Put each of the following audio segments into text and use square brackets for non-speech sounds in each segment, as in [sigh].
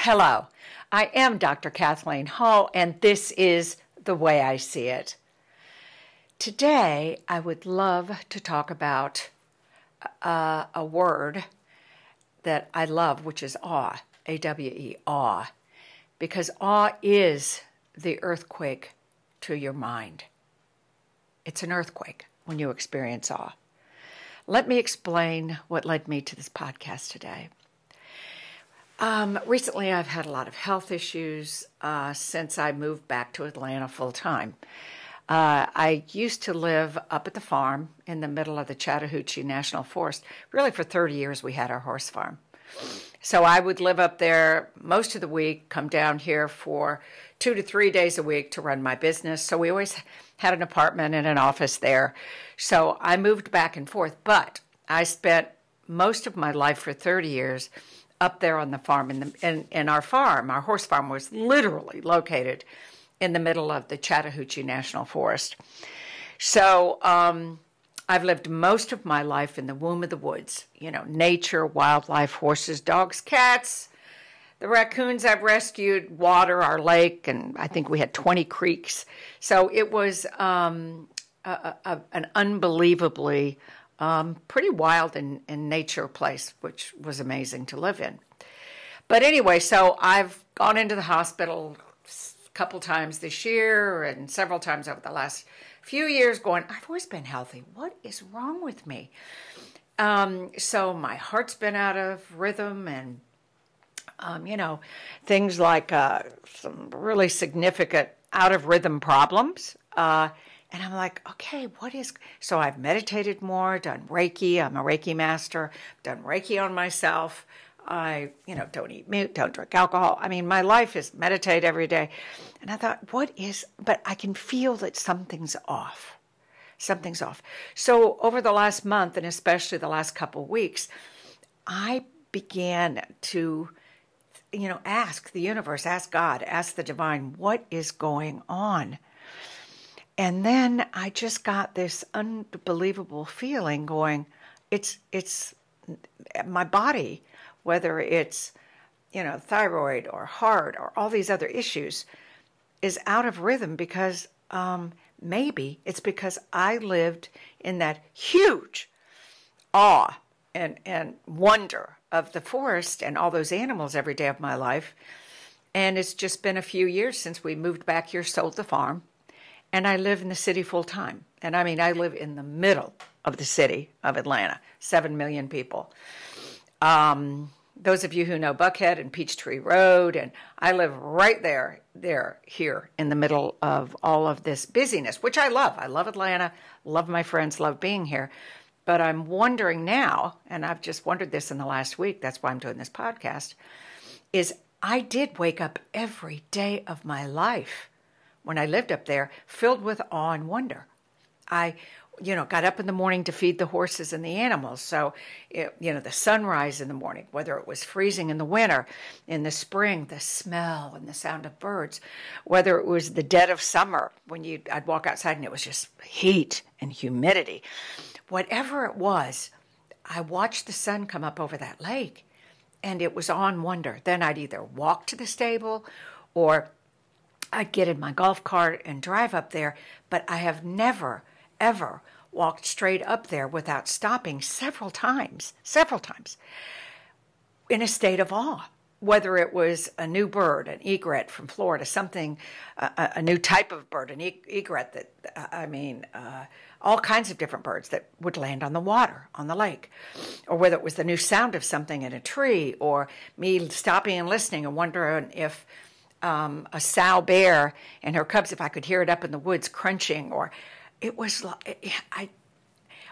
Hello, I am Dr. Kathleen Hall, and this is The Way I See It. Today, I would love to talk about uh, a word that I love, which is awe, A W E, awe, because awe is the earthquake to your mind. It's an earthquake when you experience awe. Let me explain what led me to this podcast today. Um, recently, I've had a lot of health issues uh, since I moved back to Atlanta full time. Uh, I used to live up at the farm in the middle of the Chattahoochee National Forest. Really, for 30 years, we had our horse farm. So I would live up there most of the week, come down here for two to three days a week to run my business. So we always had an apartment and an office there. So I moved back and forth, but I spent most of my life for 30 years up there on the farm. in, the, and, and our farm, our horse farm, was literally located in the middle of the Chattahoochee National Forest. So um, I've lived most of my life in the womb of the woods, you know, nature, wildlife, horses, dogs, cats. The raccoons I've rescued, water, our lake, and I think we had 20 creeks. So it was um, a, a, an unbelievably um, pretty wild and, and nature place, which was amazing to live in. But anyway, so I've gone into the hospital a couple times this year and several times over the last few years going, I've always been healthy. What is wrong with me? Um, so my heart's been out of rhythm and, um, you know, things like uh, some really significant out of rhythm problems. Uh, and I'm like, okay, what is. So I've meditated more, done Reiki. I'm a Reiki master, done Reiki on myself. I, you know, don't eat meat, don't drink alcohol. I mean, my life is meditate every day. And I thought, what is, but I can feel that something's off. Something's off. So over the last month, and especially the last couple weeks, I began to, you know, ask the universe, ask God, ask the divine, what is going on? And then I just got this unbelievable feeling going, it's, it's my body, whether it's, you know, thyroid or heart or all these other issues, is out of rhythm because um, maybe it's because I lived in that huge awe and, and wonder of the forest and all those animals every day of my life. And it's just been a few years since we moved back here, sold the farm, and I live in the city full time. And I mean, I live in the middle of the city of Atlanta, 7 million people. Um, those of you who know Buckhead and Peachtree Road, and I live right there, there, here in the middle of all of this busyness, which I love. I love Atlanta, love my friends, love being here. But I'm wondering now, and I've just wondered this in the last week, that's why I'm doing this podcast, is I did wake up every day of my life when I lived up there, filled with awe and wonder. I, you know, got up in the morning to feed the horses and the animals. So, it, you know, the sunrise in the morning, whether it was freezing in the winter, in the spring, the smell and the sound of birds, whether it was the dead of summer when you I'd walk outside and it was just heat and humidity. Whatever it was, I watched the sun come up over that lake and it was on wonder. Then I'd either walk to the stable or I'd get in my golf cart and drive up there, but I have never, ever walked straight up there without stopping several times, several times, in a state of awe. Whether it was a new bird, an egret from Florida, something, uh, a new type of bird, an egret that, I mean, uh, all kinds of different birds that would land on the water, on the lake, or whether it was the new sound of something in a tree, or me stopping and listening and wondering if um, a sow bear and her cubs, if I could hear it up in the woods crunching, or it was I,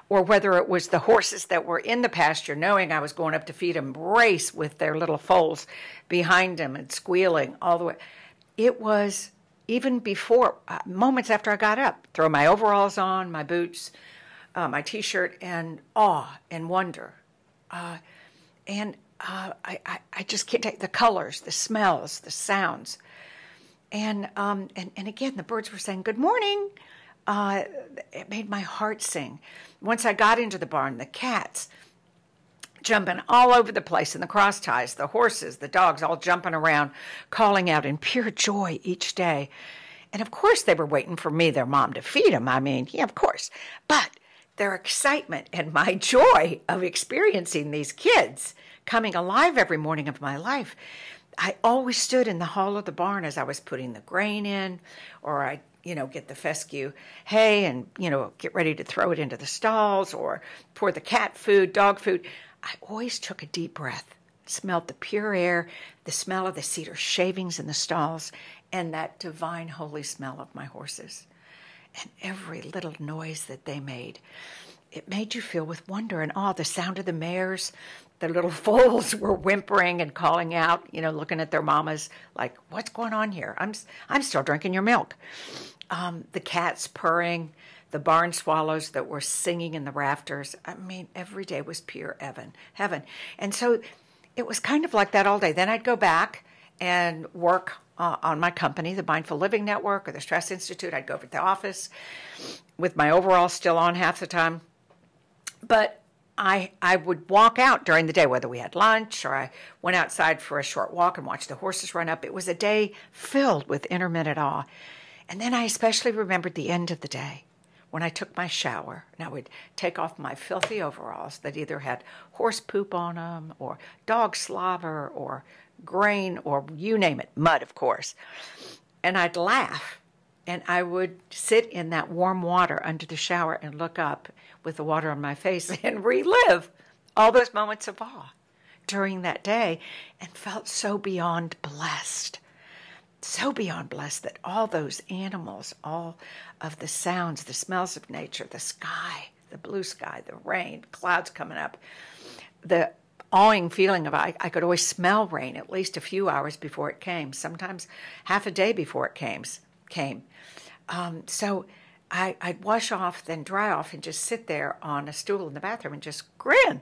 or whether it was the horses that were in the pasture, knowing I was going up to feed them, race with their little foals behind them and squealing all the way. It was even before uh, moments after I got up, throw my overalls on, my boots, uh, my t-shirt, and awe and wonder, uh, and uh, I, I, I, just can't take the colors, the smells, the sounds. And, um, and, and again, the birds were saying, Good morning. Uh, it made my heart sing. Once I got into the barn, the cats jumping all over the place in the cross ties, the horses, the dogs, all jumping around, calling out in pure joy each day. And of course, they were waiting for me, their mom, to feed them. I mean, yeah, of course. But their excitement and my joy of experiencing these kids coming alive every morning of my life. I always stood in the hall of the barn as I was putting the grain in, or I, you know, get the fescue hay and, you know, get ready to throw it into the stalls or pour the cat food, dog food. I always took a deep breath, smelled the pure air, the smell of the cedar shavings in the stalls, and that divine holy smell of my horses. And every little noise that they made, it made you feel with wonder and awe. The sound of the mares, the little [laughs] foals were whimpering and calling out, you know, looking at their mamas like, "What's going on here? I'm I'm still drinking your milk." Um, the cats purring, the barn swallows that were singing in the rafters. I mean, every day was pure heaven, heaven. And so it was kind of like that all day. Then I'd go back and work uh, on my company, the Mindful Living Network or the Stress Institute. I'd go over to the office with my overall still on half the time. But I I would walk out during the day, whether we had lunch or I went outside for a short walk and watched the horses run up. It was a day filled with intermittent awe. And then I especially remembered the end of the day when I took my shower and I would take off my filthy overalls that either had horse poop on them or dog slobber or grain or you name it, mud, of course. And I'd laugh and I would sit in that warm water under the shower and look up with the water on my face [laughs] and relive all those moments of awe during that day and felt so beyond blessed so beyond blessed that all those animals, all of the sounds, the smells of nature, the sky, the blue sky, the rain, clouds coming up, the awing feeling of I, I could always smell rain at least a few hours before it came, sometimes half a day before it came. came. Um, so I, I'd wash off, then dry off, and just sit there on a stool in the bathroom and just grin,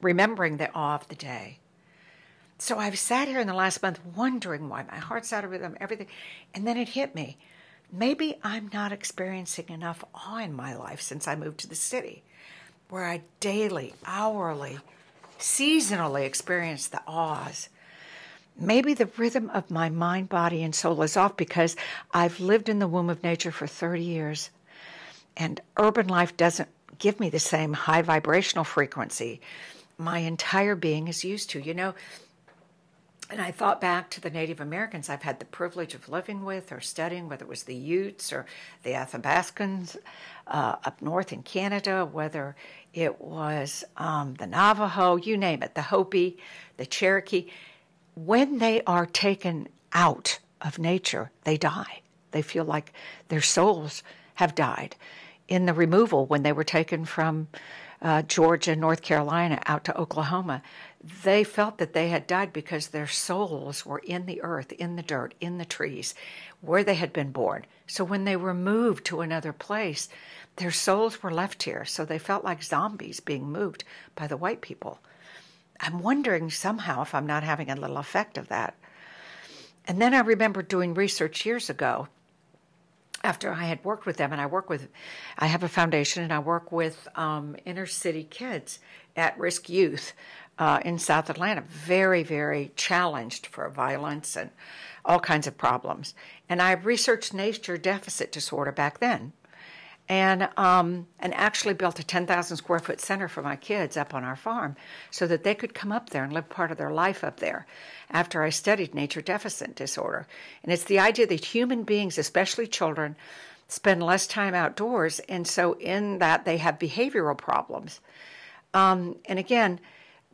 remembering the awe of the day. So I've sat here in the last month wondering why my heart's out of rhythm, everything. And then it hit me. Maybe I'm not experiencing enough awe in my life since I moved to the city, where I daily, hourly, seasonally experience the awes. Maybe the rhythm of my mind, body, and soul is off because I've lived in the womb of nature for 30 years. And urban life doesn't give me the same high vibrational frequency my entire being is used to. You know, and I thought back to the Native Americans I've had the privilege of living with or studying, whether it was the Utes or the Athabascans uh, up north in Canada, whether it was um, the Navajo, you name it, the Hopi, the Cherokee. When they are taken out of nature, they die. They feel like their souls have died. In the removal, when they were taken from uh, Georgia, North Carolina, out to Oklahoma, they felt that they had died because their souls were in the earth, in the dirt, in the trees, where they had been born. So when they were moved to another place, their souls were left here. So they felt like zombies being moved by the white people. I'm wondering somehow if I'm not having a little effect of that. And then I remember doing research years ago after I had worked with them, and I work with, I have a foundation and I work with um, inner city kids, at risk youth uh, in South Atlanta, very, very challenged for violence and all kinds of problems. And I researched nature deficit disorder back then, and um, and actually built a 10,000 square foot center for my kids up on our farm, so that they could come up there and live part of their life up there. After I studied nature deficit disorder, and it's the idea that human beings, especially children, spend less time outdoors, and so in that they have behavioral problems. Um, and again,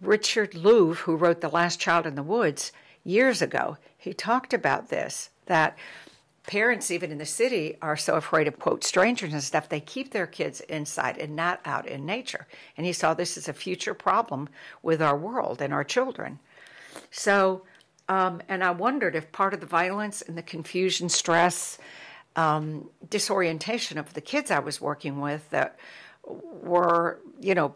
Richard Louv, who wrote The Last Child in the Woods years ago, he talked about this that parents, even in the city, are so afraid of, quote, strangers and stuff, they keep their kids inside and not out in nature. And he saw this as a future problem with our world and our children. So, um, and I wondered if part of the violence and the confusion, stress, um, disorientation of the kids I was working with that were, you know,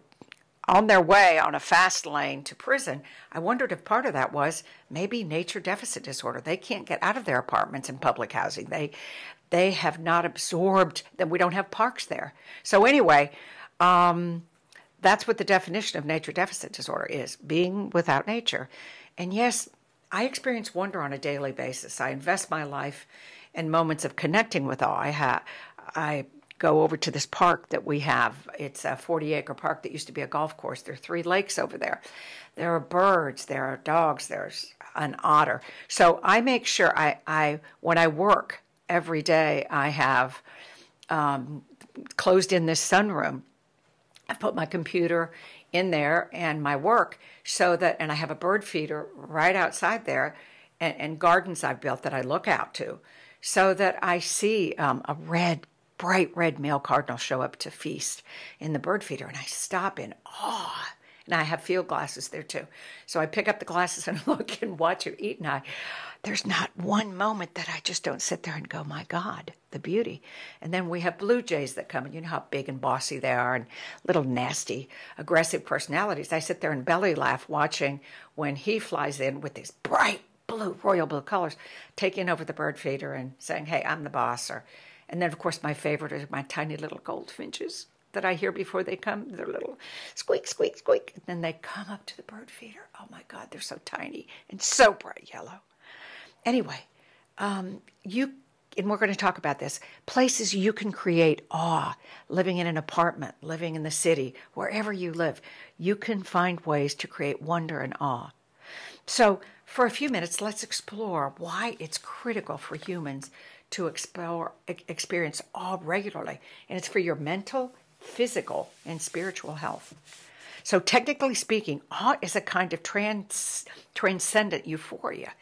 on their way on a fast lane to prison. I wondered if part of that was maybe nature deficit disorder. They can't get out of their apartments in public housing. They they have not absorbed that we don't have parks there. So anyway, um, that's what the definition of nature deficit disorder is being without nature. And yes, I experience wonder on a daily basis. I invest my life in moments of connecting with all I, have. I go over to this park that we have. It's a 40 acre park that used to be a golf course. There are three lakes over there. There are birds, there are dogs, there's an otter. So I make sure I, I when I work every day, I have um, closed in this sunroom. I put my computer in there and my work so that, and I have a bird feeder right outside there and, and gardens I've built that I look out to so that I see um, a red bright red male cardinal show up to feast in the bird feeder, and I stop in awe. And I have field glasses there too. So I pick up the glasses and [laughs] look and watch her eat, and I, there's not one moment that I just don't sit there and go, my God, the beauty. And then we have blue jays that come, and you know how big and bossy they are, and little nasty, aggressive personalities. I sit there and belly laugh watching when he flies in with these bright blue, royal blue colors, taking over the bird feeder and saying, hey, I'm the boss, or and then, of course, my favorite are my tiny little goldfinches that I hear before they come. They're little squeak, squeak, squeak. And then they come up to the bird feeder. Oh my God, they're so tiny and so bright yellow. Anyway, um, you and we're going to talk about this places you can create awe living in an apartment living in the city wherever you live you can find ways to create wonder and awe so for a few minutes let's explore why it's critical for humans to explore, experience awe regularly, and it's for your mental, physical, and spiritual health. So, technically speaking, awe is a kind of trans, transcendent euphoria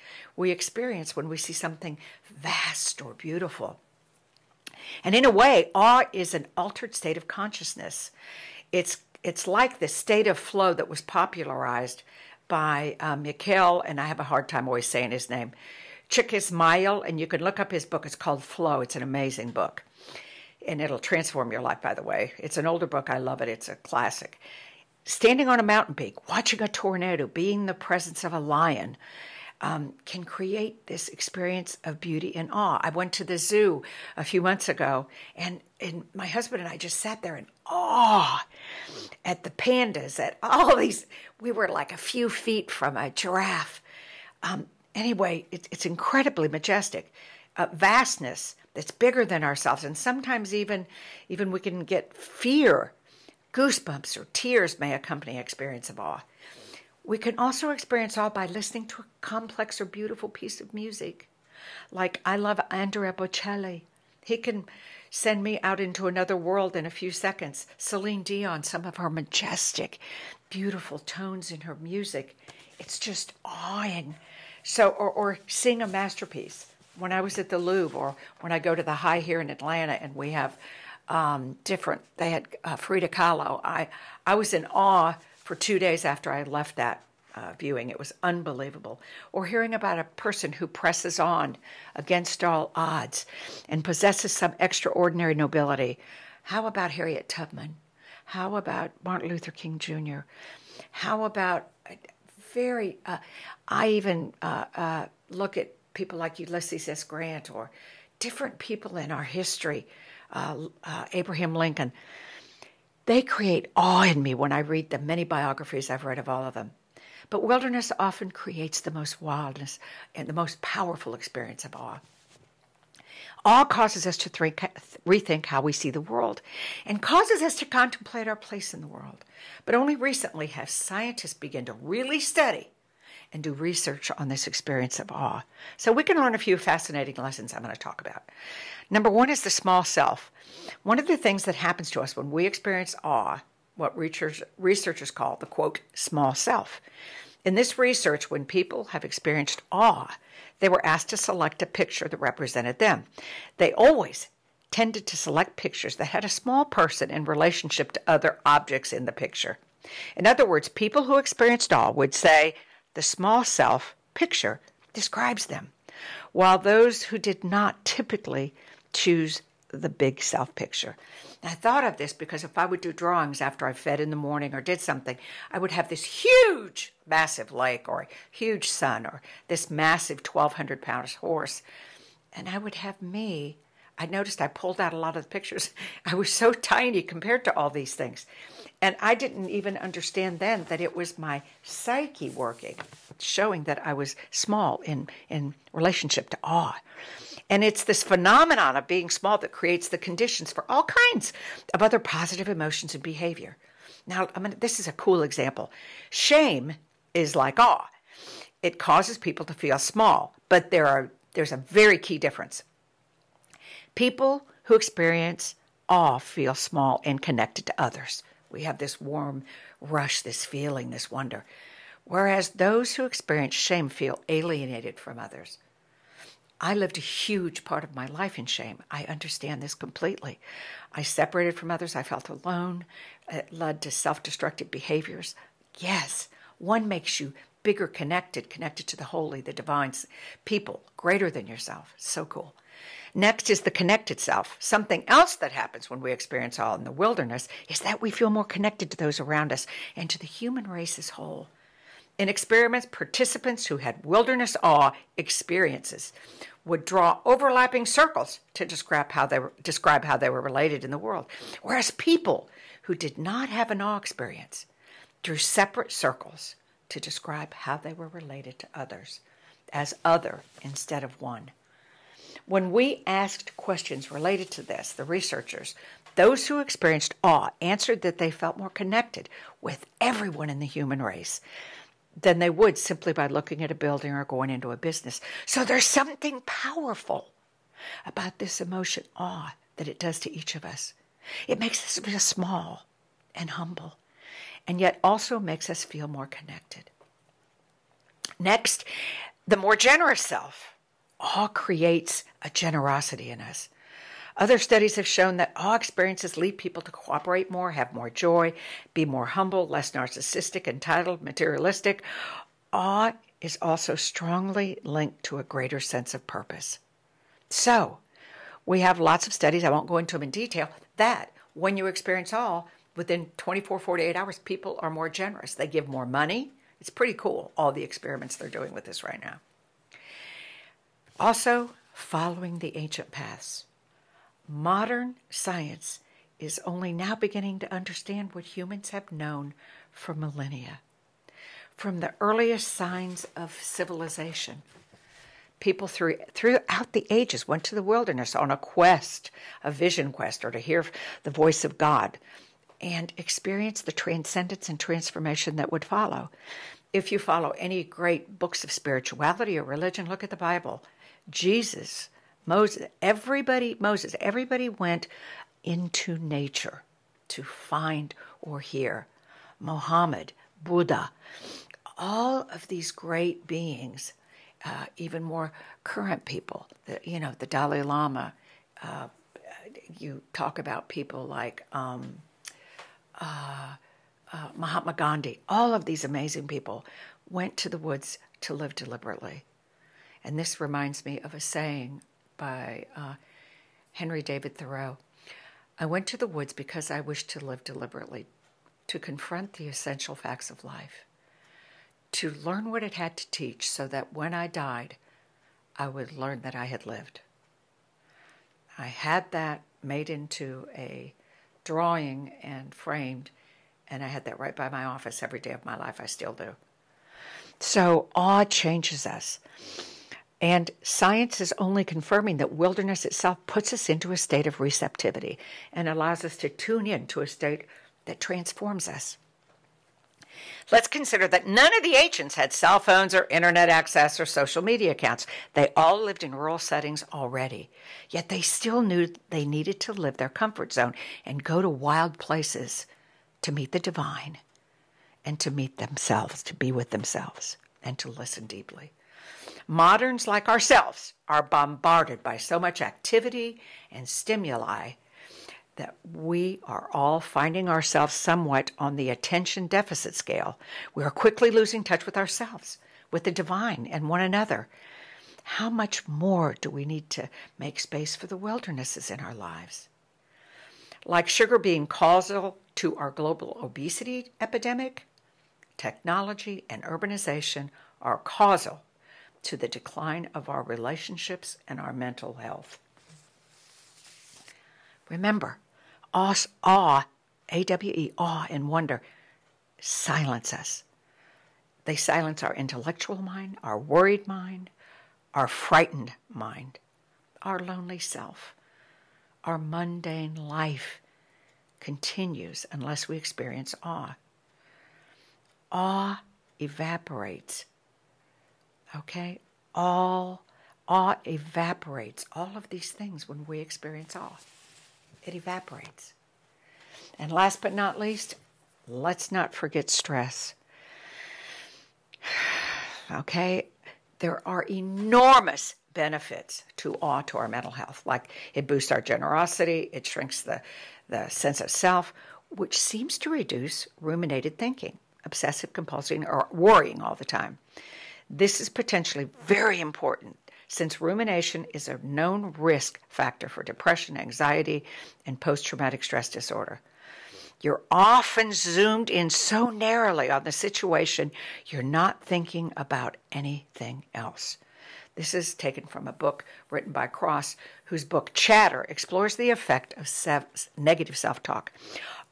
we experience when we see something vast or beautiful. And in a way, awe is an altered state of consciousness. It's, it's like the state of flow that was popularized by uh, Mikhail, and I have a hard time always saying his name, Csikszentmihalyi, and you can look up his book. It's called Flow. It's an amazing book. And it'll transform your life, by the way. It's an older book. I love it. It's a classic. Standing on a mountain peak, watching a tornado, being the presence of a lion, um, can create this experience of beauty and awe. I went to the zoo a few months ago, and, and my husband and I just sat there in awe at the pandas, at all these. We were like a few feet from a giraffe. Um, anyway, it, it's incredibly majestic. Uh, vastness that's bigger than ourselves, and sometimes even even we can get fear, goosebumps, or tears may accompany experience of awe. We can also experience awe by listening to a complex or beautiful piece of music. Like I love Andrea Bocelli. He can send me out into another world in a few seconds. Celine Dion, some of her majestic, beautiful tones in her music. It's just awing so, or, or sing a masterpiece. When I was at the Louvre, or when I go to the High here in Atlanta, and we have um, different, they had uh, Frida Kahlo. I I was in awe for two days after I left that uh, viewing. It was unbelievable. Or hearing about a person who presses on against all odds and possesses some extraordinary nobility. How about Harriet Tubman? How about Martin Luther King Jr.? How about very, uh, I even uh, uh, look at people like Ulysses S. Grant or different people in our history, uh, uh, Abraham Lincoln. They create awe in me when I read the many biographies I've read of all of them. But wilderness often creates the most wildness and the most powerful experience of awe. Awe causes us to think, rethink how we see the world and causes us to contemplate our place in the world. But only recently have scientists begun to really study and do research on this experience of awe. So we can learn a few fascinating lessons I'm going to talk about. Number one is the small self. One of the things that happens to us when we experience awe, what researchers call the quote, small self. In this research, when people have experienced awe, they were asked to select a picture that represented them. They always tended to select pictures that had a small person in relationship to other objects in the picture. In other words, people who experienced awe would say the small self picture describes them, while those who did not typically choose the big self picture. I thought of this because if I would do drawings after I fed in the morning or did something, I would have this huge, massive lake or a huge sun or this massive 1,200 pound horse. And I would have me, I noticed I pulled out a lot of the pictures. [laughs] I was so tiny compared to all these things. And I didn't even understand then that it was my psyche working, showing that I was small in, in relationship to awe. And it's this phenomenon of being small that creates the conditions for all kinds of other positive emotions and behavior. Now, I mean, this is a cool example. Shame is like awe. It causes people to feel small, but there are there's a very key difference. People who experience awe feel small and connected to others. We have this warm rush, this feeling, this wonder. Whereas those who experience shame feel alienated from others. I lived a huge part of my life in shame. I understand this completely. I separated from others. I felt alone. It led to self destructive behaviors. Yes, one makes you bigger connected, connected to the holy, the divine, people greater than yourself. So cool. Next is the connected self. Something else that happens when we experience awe in the wilderness is that we feel more connected to those around us and to the human race as whole. In experiments, participants who had wilderness awe experiences would draw overlapping circles to describe how they were, describe how they were related in the world, whereas people who did not have an awe experience drew separate circles to describe how they were related to others as other instead of one. When we asked questions related to this, the researchers, those who experienced awe answered that they felt more connected with everyone in the human race than they would simply by looking at a building or going into a business. So there's something powerful about this emotion, awe, that it does to each of us. It makes us feel small and humble and yet also makes us feel more connected. Next, the more generous self. Awe creates a generosity in us. Other studies have shown that awe experiences lead people to cooperate more, have more joy, be more humble, less narcissistic, entitled, materialistic. Awe is also strongly linked to a greater sense of purpose. So, we have lots of studies, I won't go into them in detail, that when you experience awe, within 24, 48 hours, people are more generous. They give more money. It's pretty cool, all the experiments they're doing with this right now. Also, following the ancient paths. Modern science is only now beginning to understand what humans have known for millennia. From the earliest signs of civilization, people through, throughout the ages went to the wilderness on a quest, a vision quest, or to hear the voice of God and experience the transcendence and transformation that would follow. If you follow any great books of spirituality or religion, look at the Bible. Jesus, Moses, everybody, Moses, everybody went into nature to find or hear. Mohammed, Buddha, all of these great beings, uh, even more current people, the, you know, the Dalai Lama. Uh, you talk about people like um, uh, uh, Mahatma Gandhi, all of these amazing people went to the woods to live deliberately. And this reminds me of a saying by uh, Henry David Thoreau I went to the woods because I wished to live deliberately, to confront the essential facts of life, to learn what it had to teach so that when I died, I would learn that I had lived. I had that made into a drawing and framed, and I had that right by my office every day of my life. I still do. So awe changes us. And science is only confirming that wilderness itself puts us into a state of receptivity and allows us to tune in to a state that transforms us. Let's consider that none of the ancients had cell phones or internet access or social media accounts. They all lived in rural settings already. Yet they still knew they needed to live their comfort zone and go to wild places to meet the divine and to meet themselves, to be with themselves, and to listen deeply. Moderns like ourselves are bombarded by so much activity and stimuli that we are all finding ourselves somewhat on the attention deficit scale. We are quickly losing touch with ourselves, with the divine, and one another. How much more do we need to make space for the wildernesses in our lives? Like sugar being causal to our global obesity epidemic, technology and urbanization are causal to the decline of our relationships and our mental health. Remember, awe, awe A W E, awe and wonder silence us. They silence our intellectual mind, our worried mind, our frightened mind, our lonely self. Our mundane life continues unless we experience awe. Awe evaporates. Okay? All awe evaporates. All of these things when we experience awe. It evaporates. And last but not least, let's not forget stress. [sighs] Okay? There are enormous benefits to awe to our mental health. Like it boosts our generosity, it shrinks the, the sense of self, which seems to reduce ruminated thinking, obsessive compulsive, or worrying all the time. This is potentially very important since rumination is a known risk factor for depression, anxiety, and post traumatic stress disorder. You're often zoomed in so narrowly on the situation, you're not thinking about anything else. This is taken from a book written by Kross, whose book Chatter explores the effect of negative self talk.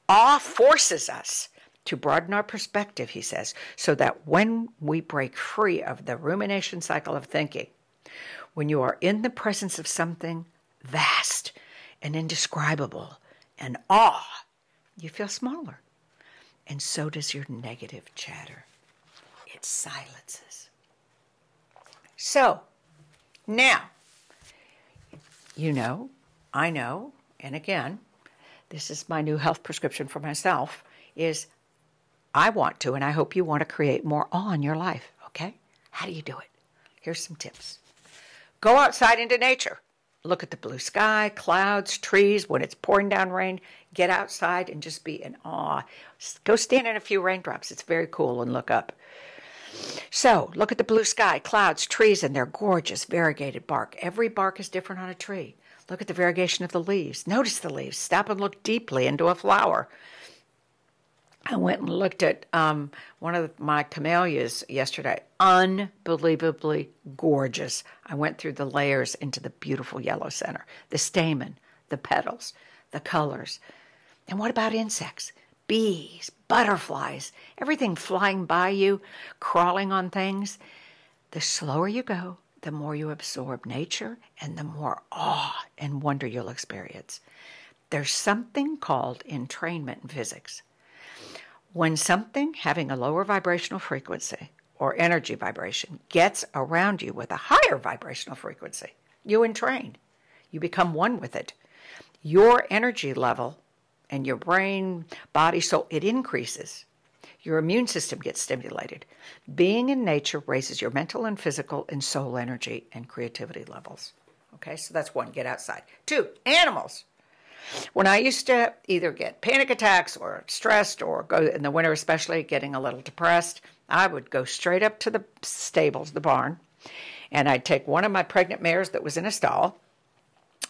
Awe forces us to broaden our perspective, he says, so that when we break free of the rumination cycle of thinking, when you are in the presence of something vast and indescribable and awe, you feel smaller. And so does your negative chatter. It silences. So, now, you know, I know, and again, this is my new health prescription for myself is I want to and I hope you want to create more awe in your life, okay? How do you do it? Here's some tips. Go outside into nature. Look at the blue sky, clouds, trees. When it's pouring down rain, get outside and just be in awe. Go stand in a few raindrops. It's very cool and look up. So, look at the blue sky, clouds, trees, and their gorgeous variegated bark. Every bark is different on a tree. Look at the variegation of the leaves. Notice the leaves. Stop and look deeply into a flower. I went and looked at um, one of my camellias yesterday. Unbelievably gorgeous. I went through the layers into the beautiful yellow center, the stamen, the petals, the colors. And what about insects? bees, butterflies, everything flying by you, crawling on things. The slower you go, the more you absorb nature and the more awe and wonder you'll experience. There's something called entrainment in physics. When something having a lower vibrational frequency or energy vibration gets around you with a higher vibrational frequency, you entrain. You become one with it. Your energy level and your brain, body, soul, it increases. Your immune system gets stimulated. Being in nature raises your mental and physical and soul energy and creativity levels. Okay, so that's one, get outside. Two, animals. When I used to either get panic attacks or stressed or go in the winter, especially getting a little depressed, I would go straight up to the stables, the barn, and I'd take one of my pregnant mares that was in a stall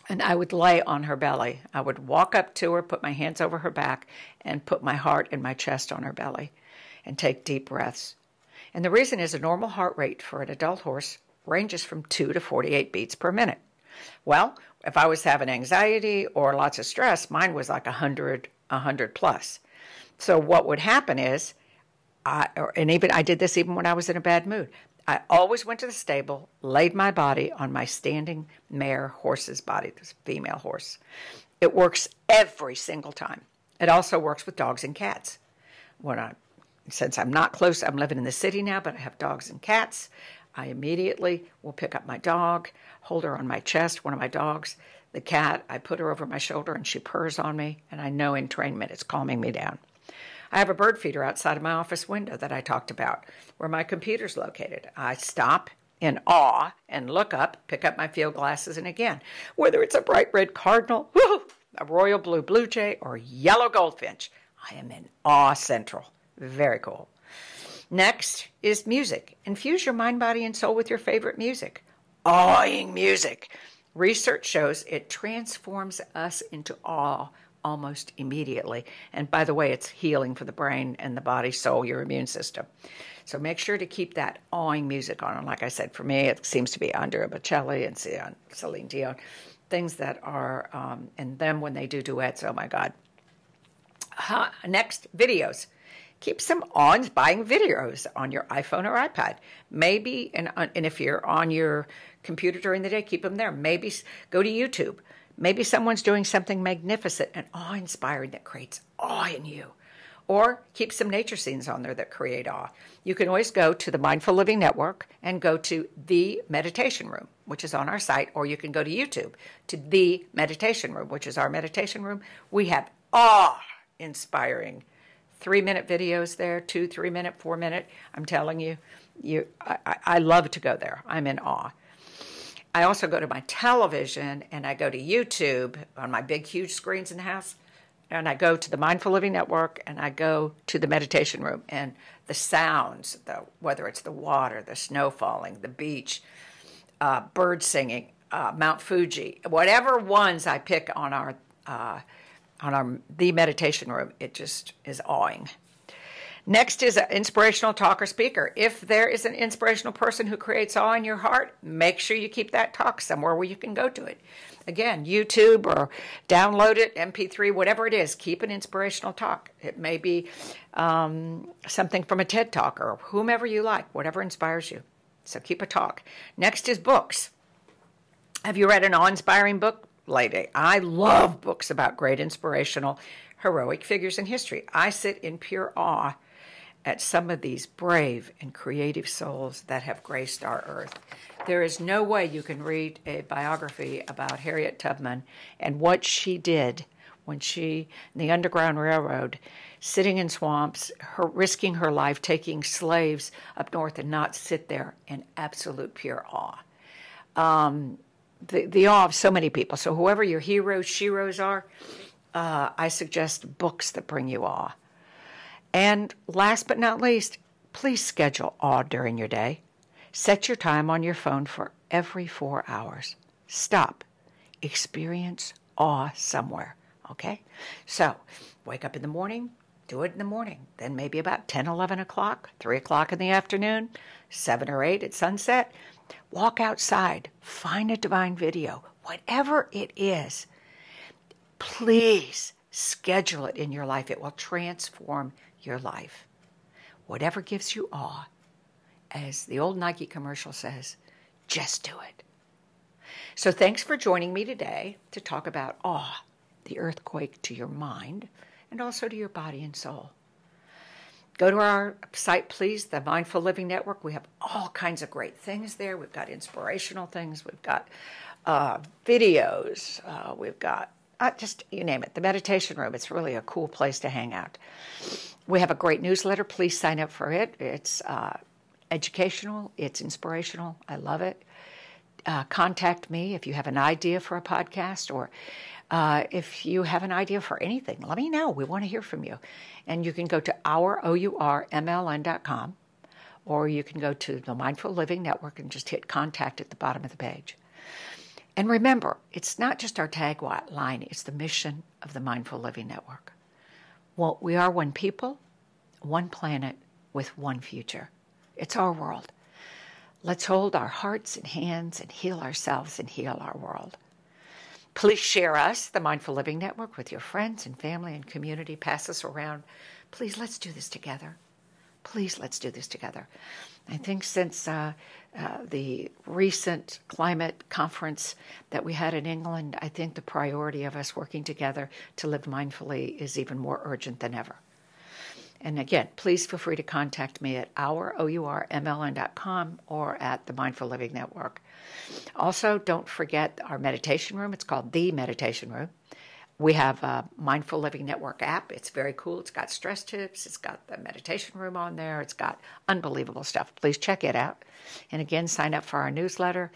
and I would lay on her belly. I would walk up to her, put my hands over her back, and put my heart and my chest on her belly and take deep breaths. And the reason is a normal heart rate for an adult horse ranges from 2 to 48 beats per minute. Well, if I was having anxiety or lots of stress, mine was like 100, 100 plus. So what would happen is, I, and even I did this even when I was in a bad mood. I always went to the stable, laid my body on my standing mare horse's body, this female horse. It works every single time. It also works with dogs and cats. When I, since I'm not close, I'm living in the city now, but I have dogs and cats. I immediately will pick up my dog, hold her on my chest, one of my dogs. The cat, I put her over my shoulder and she purrs on me, and I know entrainment is calming me down. I have a bird feeder outside of my office window that I talked about, where my computer's located. I stop in awe and look up, pick up my field glasses, and again, whether it's a bright red cardinal, a royal blue blue jay, or yellow goldfinch, I am in awe central. Very cool. Next is music. Infuse your mind, body, and soul with your favorite music. Awing music. Research shows it transforms us into awe almost immediately. And by the way, it's healing for the brain and the body, soul, your immune system. So make sure to keep that awing music on. And like I said, for me, it seems to be Andrea Bocelli and Celine Dion. things that are, um, and then when they do duets, oh my God. Uh, next, videos. Keep some awe-inspiring videos on your iPhone or iPad. Maybe, and, uh, and if you're on your computer during the day, keep them there. Maybe go to YouTube. Maybe someone's doing something magnificent and awe-inspiring that creates awe in you or keep some nature scenes on there that create awe. You can always go to the Mindful Living Network and go to the meditation room, which is on our site, or you can go to YouTube to the meditation room, which is our meditation room. We have awe inspiring three minute videos there, two, three minute, four minute. I'm telling you, you I, I love to go there. I'm in awe. I also go to my television and I go to YouTube on my big, huge screens in the house and I go to the Mindful Living Network and I go to the meditation room and the sounds, the, whether it's the water, the snow falling, the beach, uh, bird singing, uh, Mount Fuji, whatever ones I pick on our uh, on our the meditation room, it just is awing. Next is an inspirational talker speaker. If there is an inspirational person who creates awe in your heart, make sure you keep that talk somewhere where you can go to it. Again, YouTube or download it, MP3, whatever it is, keep an inspirational talk. It may be um, something from a TED Talk or whomever you like, whatever inspires you. So keep a talk. Next is books. Have you read an awe inspiring book lately? I love books about great inspirational, heroic figures in history. I sit in pure awe at some of these brave and creative souls that have graced our earth. There is no way you can read a biography about Harriet Tubman and what she did when she, in the Underground Railroad, sitting in swamps, her, risking her life, taking slaves up north and not sit there in absolute pure awe. Um, the, the awe of so many people. So, whoever your heroes, sheroes are, uh, I suggest books that bring you awe. And last but not least, please schedule awe during your day. Set your time on your phone for every four hours. Stop. Experience awe somewhere. Okay? So, wake up in the morning, do it in the morning. Then maybe about 10, 11 o'clock, 3 o'clock in the afternoon, 7 or 8 at sunset. Walk outside, find a divine video, whatever it is. Please schedule it in your life. It will transform your life. Whatever gives you awe, as the old Nike commercial says, just do it. So, thanks for joining me today to talk about awe, the earthquake to your mind and also to your body and soul. Go to our site, please, the Mindful Living Network. We have all kinds of great things there. We've got inspirational things, we've got uh, videos, uh, we've got uh, just you name it, the meditation room. It's really a cool place to hang out. We have a great newsletter. Please sign up for it. It's uh, educational, it's inspirational. I love it. Uh, contact me if you have an idea for a podcast or uh, if you have an idea for anything. Let me know. We want to hear from you. And you can go to OurOURMLN.com or you can go to the Mindful Living Network and just hit contact at the bottom of the page. And remember, it's not just our tagline, it's the mission of the Mindful Living Network. Well, we are one people, one planet, with one future. It's our world. Let's hold our hearts and hands and heal ourselves and heal our world. Please share us, the Mindful Living Network, with your friends and family and community. Pass us around. Please, let's do this together. Please, let's do this together. I think since uh, uh, the recent climate conference that we had in England, I think the priority of us working together to live mindfully is even more urgent than ever. And again, please feel free to contact me at OurOURMLN.com or at the Mindful Living Network. Also, don't forget our meditation room. It's called The Meditation Room. We have a Mindful Living Network app. It's very cool. It's got stress tips, it's got the meditation room on there, it's got unbelievable stuff. Please check it out. And again, sign up for our newsletter.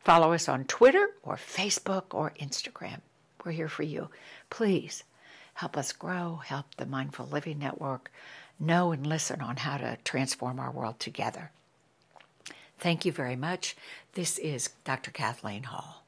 Follow us on Twitter or Facebook or Instagram. We're here for you. Please help us grow, help the Mindful Living Network know and listen on how to transform our world together. Thank you very much. This is Dr. Kathleen Hall.